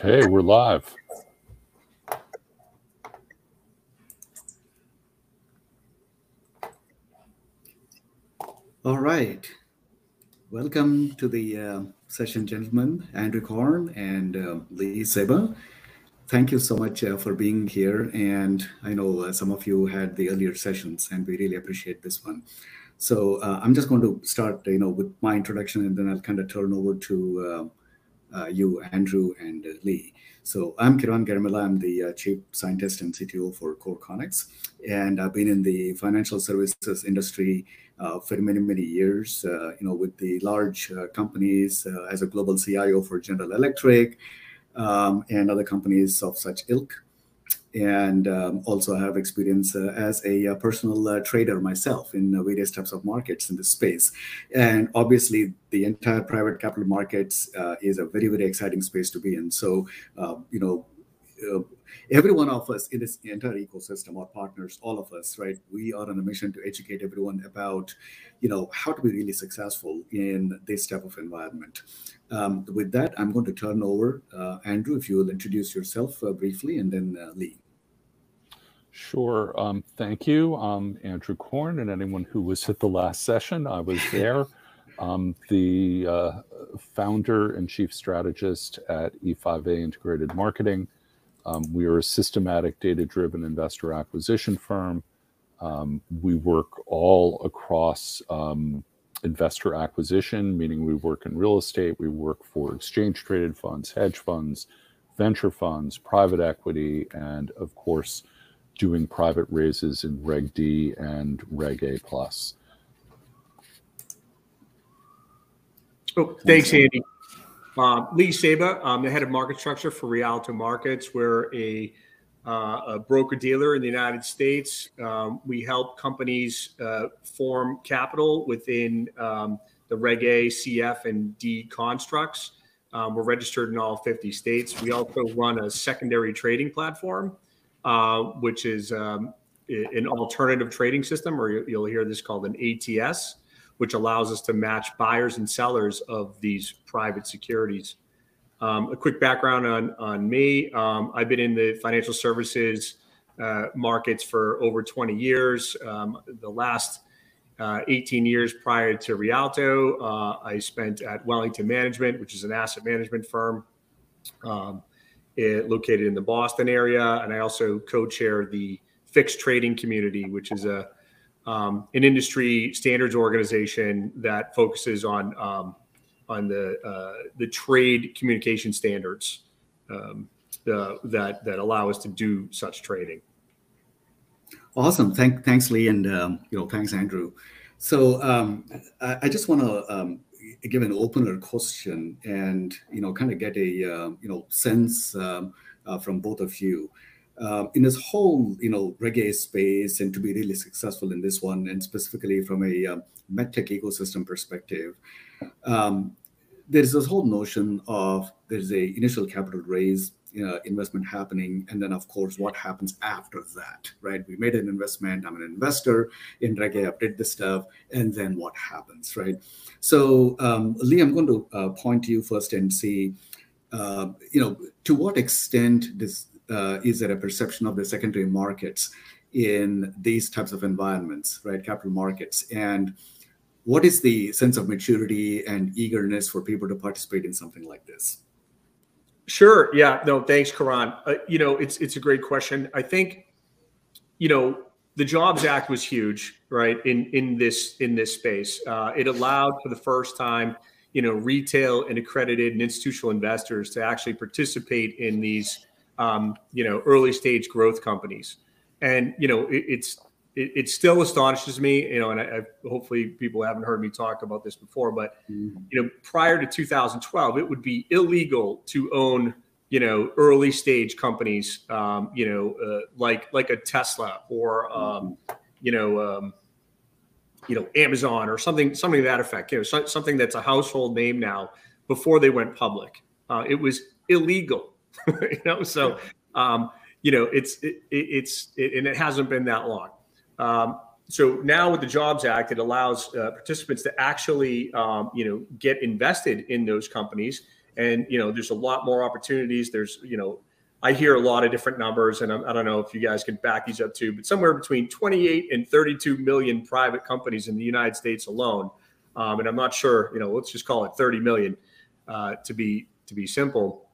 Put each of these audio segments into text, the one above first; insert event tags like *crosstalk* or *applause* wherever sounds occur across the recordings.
Okay, we're live. All right. Welcome to the uh, session, gentlemen. Andrew Korn and uh, Lee Seba. Thank you so much uh, for being here. And I know uh, some of you had the earlier sessions, and we really appreciate this one. So uh, I'm just going to start, you know, with my introduction, and then I'll kind of turn over to uh, you, Andrew, and Lee. So I'm Kiran Garimella. I'm the uh, chief scientist and CTO for KoreConX, and I've been in the financial services industry uh, for many many years. Uh, you know, with the large uh, companies uh, as a global CIO for General Electric um, and other companies of such ilk and um, also have experience uh, as a, a uh, personal uh, trader myself in uh, various types of markets in this space. And obviously, the entire private capital markets uh, is a very, very exciting space to be in. So, uh, you know, every one of us in this entire ecosystem, our partners, all of us, right? We are on a mission to educate everyone about, you know, how to be really successful in this type of environment. Um, with that, I'm going to turn over uh, Andrew, if you will introduce yourself uh, briefly, and then uh, Lee. Sure. Um, thank you, um, Andrew Korn, and anyone who was at the last session. I was there. *laughs* Um, the uh, founder and chief strategist at E5A Integrated Marketing. Um, we are a systematic data driven investor acquisition firm. Um, we work all across um, investor acquisition, meaning we work in real estate, we work for exchange traded funds, hedge funds, venture funds, private equity, and of course, doing private raises in Reg D and Reg A plus. Oh, thanks, Andy. Um, Lee Seba, I'm the head of market structure for Rialto Markets. We're a uh, a broker dealer in the United States. Um, we help companies uh, form capital within um, the Reg A, CF, and D constructs. Um, we're registered in all 50 states. We also run a secondary trading platform, uh, which is um, an alternative trading system, or you'll hear this called an ATS, which allows us to match buyers and sellers of these private securities. Um, a quick background on on me: um, I've been in the financial services uh, markets for over 20 years. Um, the last uh, 18 years prior to Rialto, uh, I spent at Wellington Management, which is an asset management firm um, it, located in the Boston area, and I also co-chair the FIX Trading Community, which is a um, an industry standards organization that focuses on um, on the uh, the trade communication standards um, uh, that that allow us to do such trading. Awesome. Thank, thanks, Lee, and um, you know, thanks, Andrew. So um, I, I, just want to um, give an opener question and you know, kind of get a uh, you know sense uh, from both of you. Uh, in this whole, you know, Reg A space, and to be really successful in this one, and specifically from a uh, medtech ecosystem perspective, um, there's this whole notion of there's a initial capital raise uh, investment happening and then of course what happens after that right? We made an investment i'm an investor in Reg A i did this stuff and then what happens right? So um, lee i'm going to uh, point to you first and see uh, you know to what extent this uh, is there a perception of the secondary markets in these types of environments right capital markets and what is the sense of maturity and eagerness for people to participate in something like this? Sure. Yeah. No. Thanks, Karan. Uh, you know, it's it's a great question. I think, you know, the Jobs Act was huge, right? In in this in this space, uh, it allowed for the first time, you know, retail and accredited and institutional investors to actually participate in these, um, you know, early stage growth companies. And you know, it, it's it, it, still astonishes me, you know, and I, I, hopefully people haven't heard me talk about this before, but mm-hmm. you know, prior to 2012, it would be illegal to own, you know, early stage companies, um, you know, uh, like like a Tesla or, um, mm-hmm. you know, um, you know, Amazon or something, something to that effect. You know, so, something that's a household name now. Before they went public, uh, it was illegal. *laughs* you know, so um, you know, it's it, it's it, and it hasn't been that long. Um, so now with the Jobs Act, it allows uh, participants to actually, um, you know, get invested in those companies and you know there's a lot more opportunities. There's you know I hear a lot of different numbers, and I, I don't know if you guys can back these up too, but somewhere between 28 and 32 million private companies in the United States alone. Um, and I'm not sure, you know, let's just call it 30 million uh, to be to be simple.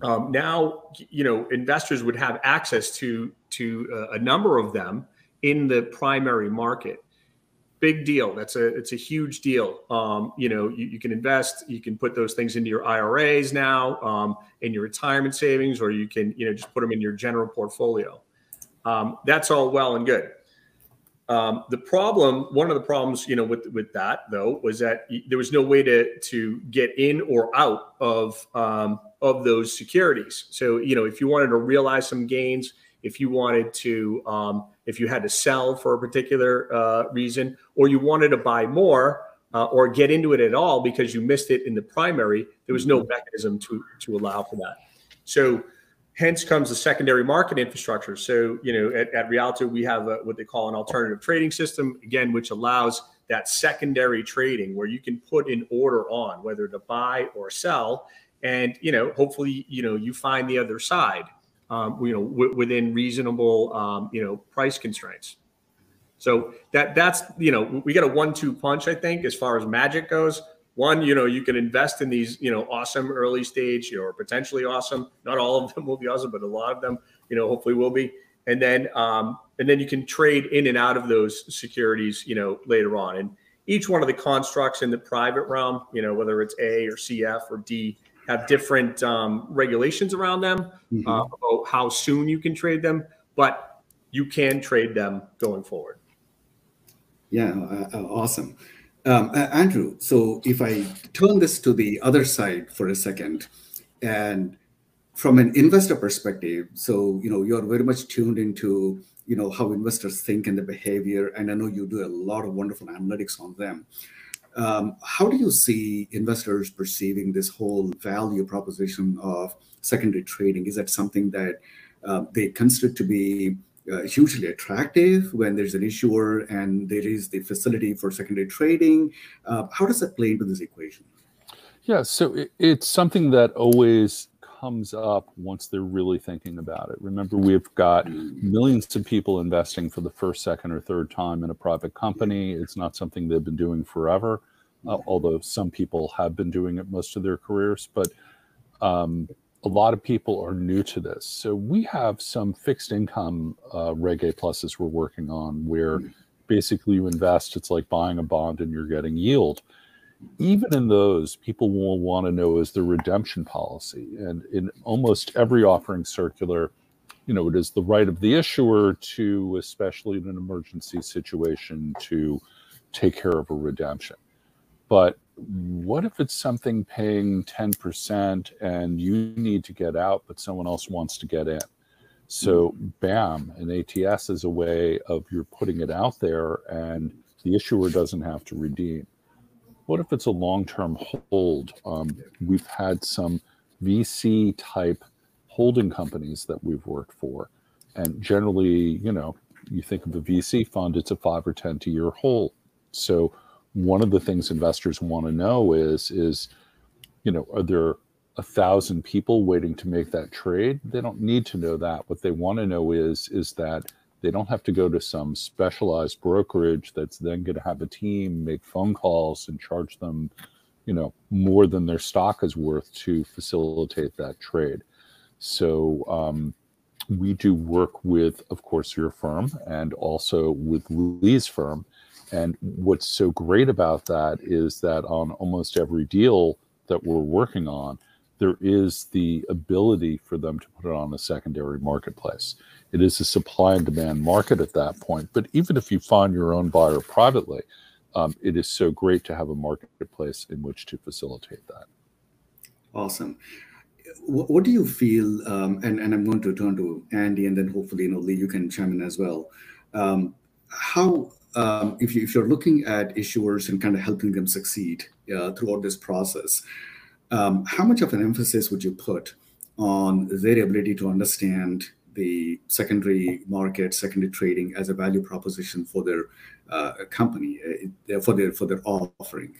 Um, now, you know, investors would have access to to uh, a number of them in the primary market big deal. That's a it's a huge deal. Um, you know, you, you, can invest, you can put those things into your IRAs now, um, in your retirement savings, or you can you know just put them in your general portfolio. Um, that's all well and good. Um, the problem, one of the problems, you know, with with that though, was that there was no way to to get in or out of um, of those securities. So you know, if you wanted to realize some gains, if you wanted to um, if you had to sell for a particular uh, reason, or you wanted to buy more uh, or get into it at all because you missed it in the primary, there was no mm-hmm. mechanism to to allow for that. So, hence comes the secondary market infrastructure. So, you know, at, at Rialto, we have a, what they call an alternative trading system, again, which allows that secondary trading where you can put an order on whether to buy or sell, and you know, hopefully, you know, you find the other side um, you know, w- within reasonable, um, you know, price constraints. So that that's you know we got a one-two punch I think as far as magic goes. One, you know, you can invest in these you know awesome early stage or potentially awesome. Not all of them will be awesome, but a lot of them you know hopefully will be. And then um, and then you can trade in and out of those securities you know later on. And each one of the constructs in the private realm, you know, whether it's A or CF or D, have different um, regulations around them mm-hmm. uh, about how soon you can trade them, but you can trade them going forward. Yeah, uh, uh, awesome. Um, Andrew, so if I turn this to the other side for a second, and from an investor perspective, so you know you're very much tuned into you know how investors think and the behavior, and I know you do a lot of wonderful analytics on them. Um, how do you see investors perceiving this whole value proposition of secondary trading? Is that something that uh, they consider to be uh, hugely attractive when there's an issuer and there is the facility for secondary trading? Uh, how does that play into this equation? Yeah, so it, it's something that always comes up once they're really thinking about it. Remember, we've got millions of people investing for the first, second, or third time in a private company. It's not something they've been doing forever, uh, although some people have been doing it most of their careers. But um, a lot of people are new to this. So we have some fixed income uh, Reg A pluses we're working on where basically you invest, it's like buying a bond and you're getting yield even in those, people will want to know is the redemption policy. And in almost every offering circular, you know, it is the right of the issuer to, especially in an emergency situation, to take care of a redemption. But what if it's something paying 10% and you need to get out, but someone else wants to get in? So, BAM, an ATS is a way of you're putting it out there and the issuer doesn't have to redeem. What if it's a long term hold? Um, we've had some VC type holding companies that we've worked for. And generally, you know, you think of a VC fund, it's a five or 10 to year hold. So one of the things investors want to know is, is, you know, are there a thousand people waiting to make that trade? They don't need to know that. What they want to know is, is that they don't have to go to some specialized brokerage that's then going to have a team make phone calls and charge them, you know, more than their stock is worth to facilitate that trade. So um, we do work with, of course, your firm and also with Lee's firm. And what's so great about that is that on almost every deal that we're working on, there is the ability for them to put it on a secondary marketplace. It is a supply and demand market at that point. But even if you find your own buyer privately, um, it is so great to have a marketplace in which to facilitate that. Awesome. What, what do you feel? Um, and, and I'm going to turn to Andy, and then hopefully, you know, Lee, you can chime in as well. Um, how, um, if, you, if you're looking at issuers and kind of helping them succeed uh, throughout this process, um, how much of an emphasis would you put on their ability to understand the secondary market, secondary trading as a value proposition for their uh, company, uh, for their for their offering?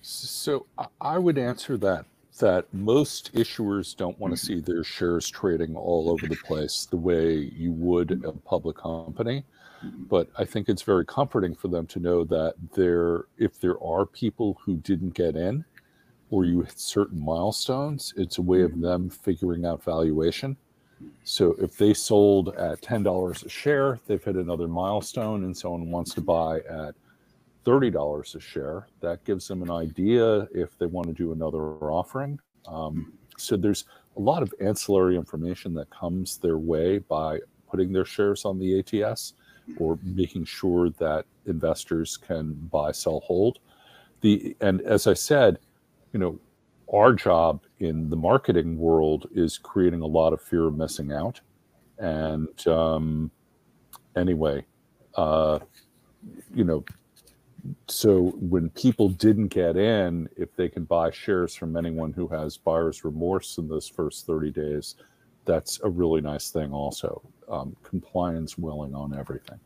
So I would answer that that most issuers don't want to see their shares trading all over the place the way you would a public company. But I think it's very comforting for them to know that there, if there are people who didn't get in, or you hit certain milestones, it's a way of them figuring out valuation. So if they sold at ten dollars a share, they've hit another milestone, and someone wants to buy at $30 a share. That gives them an idea if they want to do another offering. Um, so there's a lot of ancillary information that comes their way by putting their shares on the ATS or making sure that investors can buy, sell, hold. The and as I said, you know, our job in the marketing world is creating a lot of fear of missing out. And um, anyway, uh, you know, so when people didn't get in, if they can buy shares from anyone who has buyer's remorse in those first 30 days, that's a really nice thing also. Um, compliance willing on everything.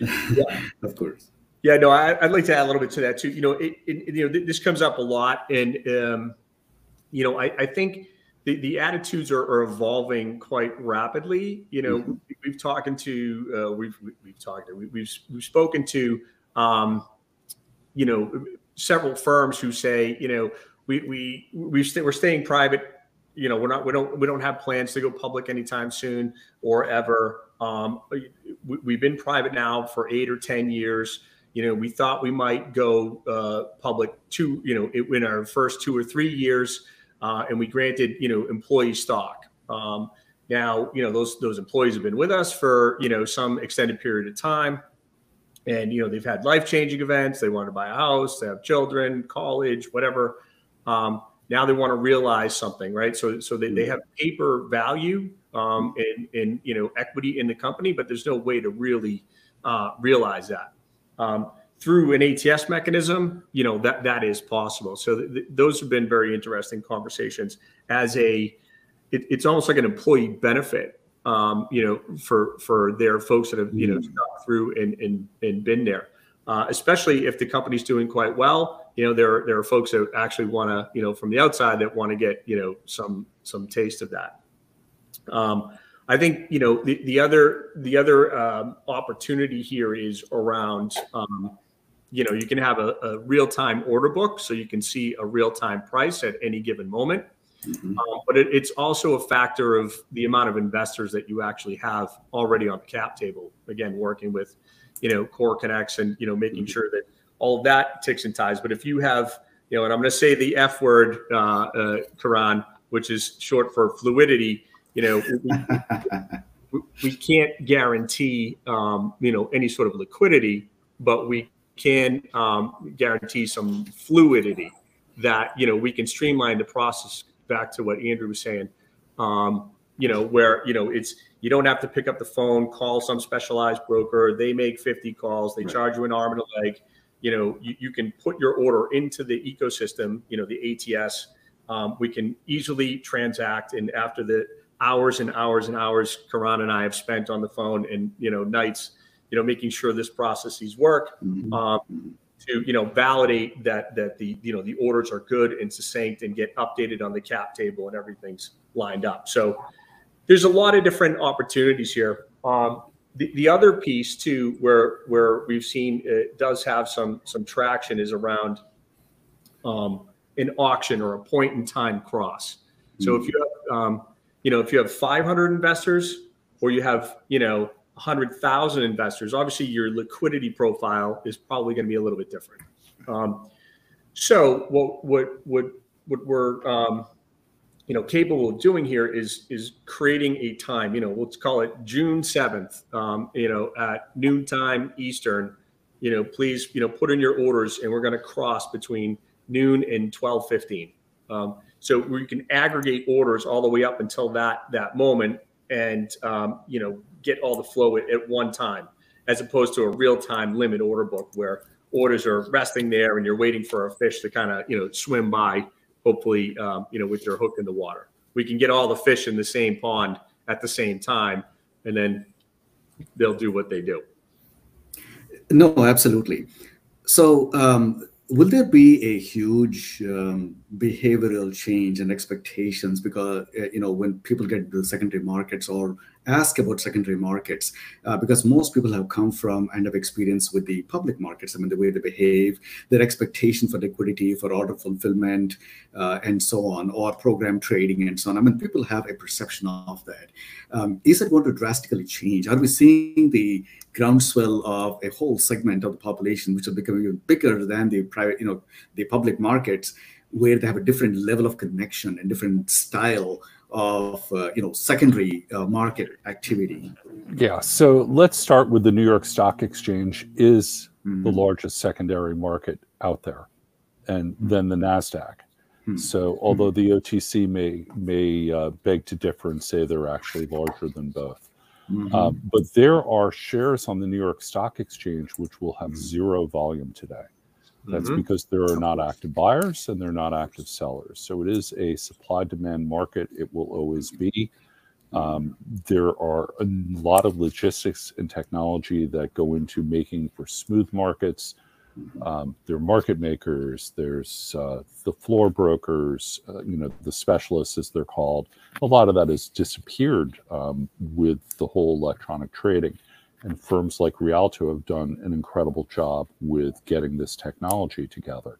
*laughs* yeah, of course. Yeah, no, I, would like to add a little bit to that too. You know, it, it, you know, this comes up a lot, and um, you know, I, I think the, the attitudes are, are, evolving quite rapidly. You know, mm-hmm. we've talking to uh, we've we've talked we, we've we've spoken to um, you know, several firms who say, you know, we we we st- we're staying private. You know, we're not we don't we don't have plans to go public anytime soon or ever. Um, we, have been private now for eight or ten years. You know, we thought we might go uh, public two. You know, in our first two or three years, uh, and we granted you know employee stock. Um, now, you know those those employees have been with us for you know some extended period of time and you know they've had life changing events they want to buy a house they have children college whatever um, now they want to realize something right so so they, they mm-hmm. have paper value um, and and you know equity in the company but there's no way to really uh, realize that um, through an ats mechanism you know that that is possible so th- th- those have been very interesting conversations as a it, it's almost like an employee benefit um, you know, for for their folks that have you know mm-hmm. through and and, and been there. Uh, especially if the company's doing quite well, you know, there there are folks that actually want to, you know, from the outside that want to get you know some some taste of that. Um, I think you know the, the other the other um, opportunity here is around um, you know you can have a, a real time order book so you can see a real time price at any given moment. Mm-hmm. Um, but it, it's also a factor of the amount of investors that you actually have already on the cap table. Again, working with, you know, KoreConX and, you know, making mm-hmm. sure that all that ticks and ties. But if you have, you know, and I'm going to say the F word, uh, uh, Karan, which is short for fluidity, you know, *laughs* we, we can't guarantee, um, you know, any sort of liquidity, but we can um, guarantee some fluidity that, you know, we can streamline the process back to what Andrew was saying. Um, you know, where you know it's you don't have to pick up the phone, call some specialized broker. They make 50 calls, they right. charge you an arm and a leg. You know, you, you can put your order into the ecosystem, you know, the ATS. Um, we can easily transact. And after the hours and hours and hours Karan and I have spent on the phone and, you know, nights, you know, making sure this processes work. Mm-hmm. Um, to you know validate that that the you know the orders are good and succinct and get updated on the cap table and everything's lined up. So there's a lot of different opportunities here. Um, the, the other piece too, where where we've seen it does have some some traction, is around um, an auction or a point in time cross. So mm-hmm. if you have um, you know if you have 500 investors or you have you know 100,000 investors, obviously your liquidity profile is probably going to be a little bit different. Um, so what what what what we're um, you know capable of doing here is is creating a time. You know, let's call it June 7th. Um, you know, at noontime Eastern. You know, please you know put in your orders, and we're going to cross between noon and 12:15. Um, so we can aggregate orders all the way up until that that moment, and um, you know get all the flow at, at one time, as opposed to a real time limit order book where orders are resting there and you're waiting for a fish to kind of you know swim by, hopefully um, you know with your hook in the water. We can get all the fish in the same pond at the same time, and then they'll do what they do. No, absolutely. So um, will there be a huge um, behavioral change and expectations because uh, you know when people get to the secondary markets or ask about secondary markets uh, because most people have come from and have experience with the public markets. I mean, the way they behave, their expectation for liquidity, for order fulfillment, uh, and so on, or program trading and so on. I mean, people have a perception of that. Um, is it going to drastically change? Are we seeing the groundswell of a whole segment of the population, which is becoming bigger than the private, you know, the public markets, where they have a different level of connection and different style of uh, you know secondary uh, market activity yeah so let's start with the new york stock exchange is mm-hmm. the largest secondary market out there and mm-hmm. then the nasdaq mm-hmm. so although the otc may may uh, beg to differ and say they're actually larger than both mm-hmm. uh, but there are shares on the new york stock exchange which will have mm-hmm. zero volume today that's mm-hmm. because there are not active buyers and they're not active sellers. So it is a supply demand market. It will always be. Um, there are a lot of logistics and technology that go into making for smooth markets. Um, there are market makers. There's uh, the floor brokers. Uh, you know the specialists, as they're called. A lot of that has disappeared um, with the whole electronic trading and firms like Rialto have done an incredible job with getting this technology together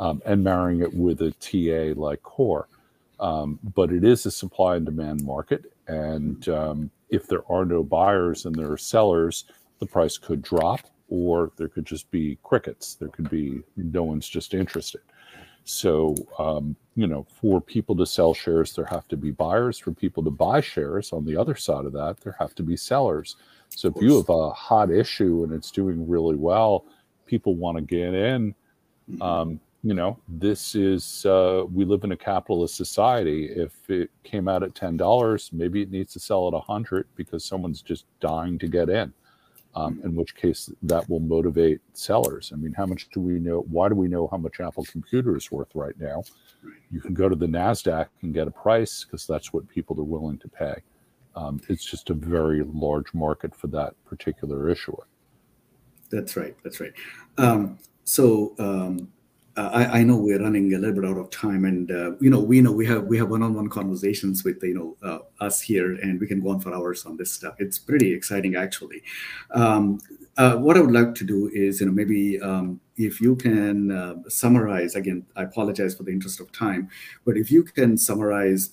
um, and marrying it with a TA like Core. Um, but it is a supply and demand market, and um, if there are no buyers and there are sellers, the price could drop, or there could just be crickets. There could be no one's just interested. So, um, you know, for people to sell shares, there have to be buyers. For people to buy shares, on the other side of that, there have to be sellers. So if you have a hot issue and it's doing really well, people want to get in. Mm-hmm. Um, you know, this is uh, we live in a capitalist society. If it came out at ten dollars, maybe it needs to sell at a hundred because someone's just dying to get in. Um, mm-hmm. in which case, that will motivate sellers. I mean, how much do we know? Why do we know how much Apple Computer is worth right now? You can go to the Nasdaq and get a price because that's what people are willing to pay. Um, it's just a very large market for that particular issuer. That's right. That's right. Um, so um, I, I, know we're running a little bit out of time, and uh, you know we know we have we have one-on-one conversations with you know uh, us here, and we can go on for hours on this stuff. It's pretty exciting, actually. Um, uh, what I would like to do is you know maybe um, if you can uh, summarize again. I apologize for the interest of time, but if you can summarize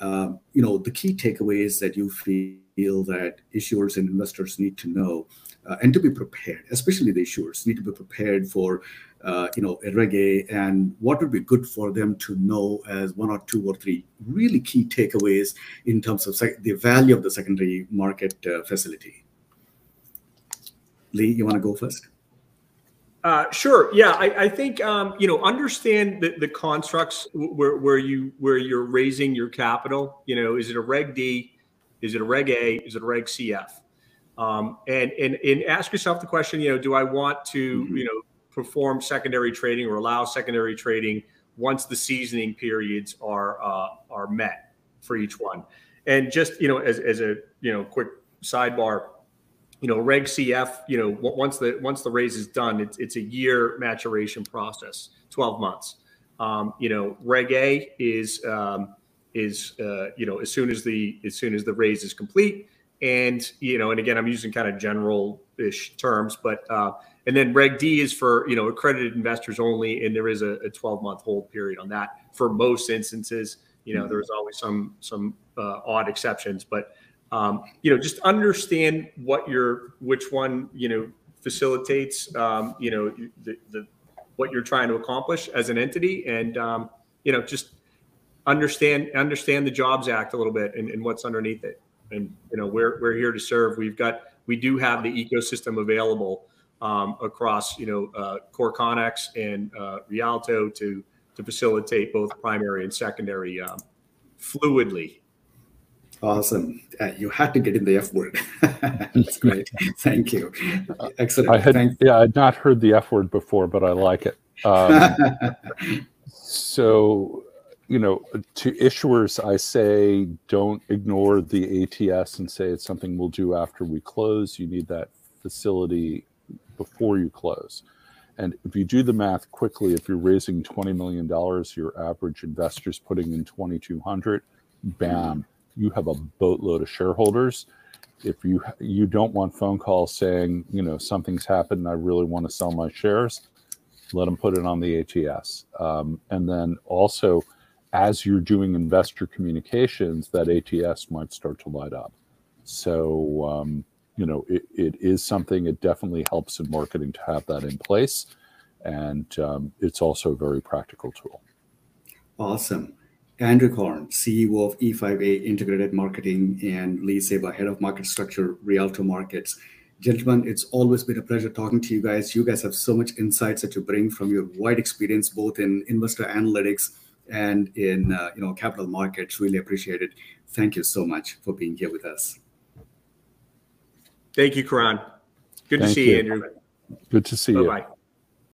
you know, the key takeaways that you feel that issuers and investors need to know uh, and to be prepared, especially the issuers need to be prepared for, uh, you know, a Reg A and what would be good for them to know as one or two or three really key takeaways in terms of the value of the secondary market uh, facility. Lee, you want to go first? Uh, sure. Yeah, I, I think um, you know understand the, the constructs where, where you where you're raising your capital. You know, is it a Reg D? Is it a Reg A? Is it a Reg CF? Um, and and and ask yourself the question. You know, do I want to mm-hmm. you know perform secondary trading or allow secondary trading once the seasoning periods are uh, are met for each one? And just you know, as as a you know quick sidebar you know, Reg CF, you know, once the once the raise is done, it's it's a year maturation process, twelve months. Um, you know, Reg A is um, is uh, you know as soon as the as soon as the raise is complete, and you know, and again, I'm using kind of general-ish terms, but uh, and then Reg D is for you know accredited investors only, and there is a, a 12 month hold period on that for most instances. You know, mm-hmm. there's always some some uh, odd exceptions, but um, you know, just understand what your which one you know facilitates um, you know the, the what you're trying to accomplish as an entity, and um, you know just understand understand the Jobs Act a little bit and, and what's underneath it. And you know, we're we're here to serve. We've got we do have the ecosystem available um, across you know uh, KoreConX and uh, Rialto to to facilitate both primary and secondary um, fluidly Awesome. Uh, you had to get in the F word. *laughs* That's great. *laughs* Thank you. Excellent. I had, Thank yeah, I'd not heard the F word before, but I like it. Um, *laughs* so, you know, to issuers, I say don't ignore the ATS and say it's something we'll do after we close. You need that facility before you close. And if you do the math quickly, if you're raising $20 million, your average investor's putting in 2,200, bam, you have a boatload of shareholders. If you you don't want phone calls saying, you know, something's happened I really want to sell my shares, let them put it on the ATS. Um, and then also, as you're doing investor communications, that ATS might start to light up. So, um, you know, it, it is something, it definitely helps in marketing to have that in place. And um, it's also a very practical tool. Awesome. Andrew Korn, CEO of E5A Integrated Marketing, and Lee Saba, Head of Market Structure, Rialto Markets. Gentlemen, it's always been a pleasure talking to you guys. You guys have so much insights that you bring from your wide experience, both in investor analytics and in uh, you know capital markets. Really appreciate it. Thank you so much for being here with us. Thank you, Karan. Good Thank to see you, Andrew. Good to see Bye-bye. you.